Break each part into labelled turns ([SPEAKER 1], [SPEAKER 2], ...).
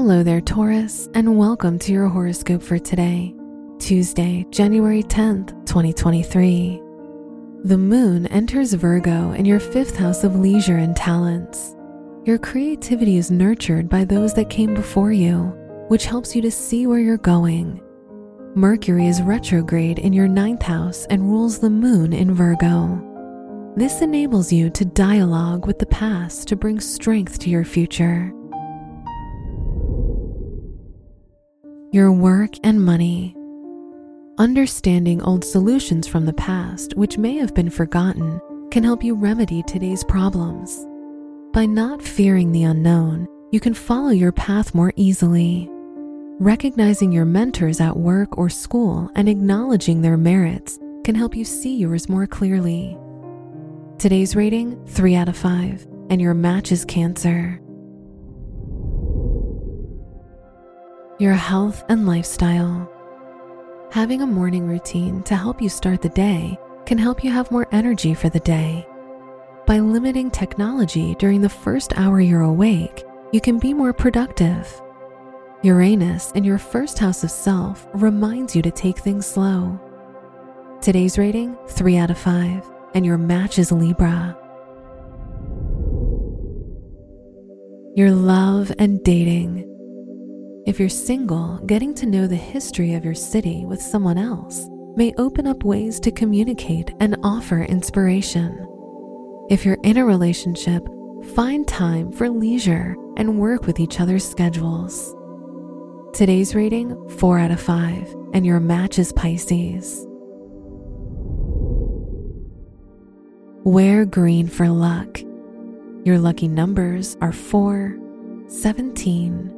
[SPEAKER 1] Hello there, Taurus, and welcome to your horoscope for today, Tuesday, January 10th, 2023. The moon enters Virgo in your fifth house of leisure and talents. Your creativity is nurtured by those that came before you, which helps you to see where you're going. Mercury is retrograde in your ninth house and rules the moon in Virgo. This enables you to dialogue with the past to bring strength to your future. Your work and money. Understanding old solutions from the past, which may have been forgotten, can help you remedy today's problems. By not fearing the unknown, you can follow your path more easily. Recognizing your mentors at work or school and acknowledging their merits can help you see yours more clearly. Today's rating 3 out of 5, and your match is Cancer. Your health and lifestyle. Having a morning routine to help you start the day can help you have more energy for the day. By limiting technology during the first hour you're awake, you can be more productive. Uranus in your first house of self reminds you to take things slow. Today's rating 3 out of 5, and your match is Libra. Your love and dating. If you're single, getting to know the history of your city with someone else may open up ways to communicate and offer inspiration. If you're in a relationship, find time for leisure and work with each other's schedules. Today's rating 4 out of 5, and your match is Pisces. Wear green for luck. Your lucky numbers are 4, 17,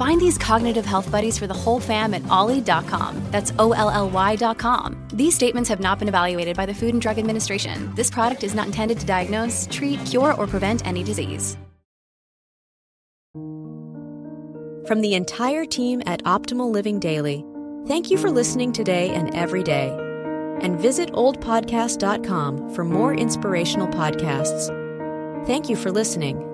[SPEAKER 2] Find these cognitive health buddies for the whole fam at olly.com. That's O L L Y.com. These statements have not been evaluated by the Food and Drug Administration. This product is not intended to diagnose, treat, cure, or prevent any disease.
[SPEAKER 3] From the entire team at Optimal Living Daily, thank you for listening today and every day. And visit oldpodcast.com for more inspirational podcasts. Thank you for listening.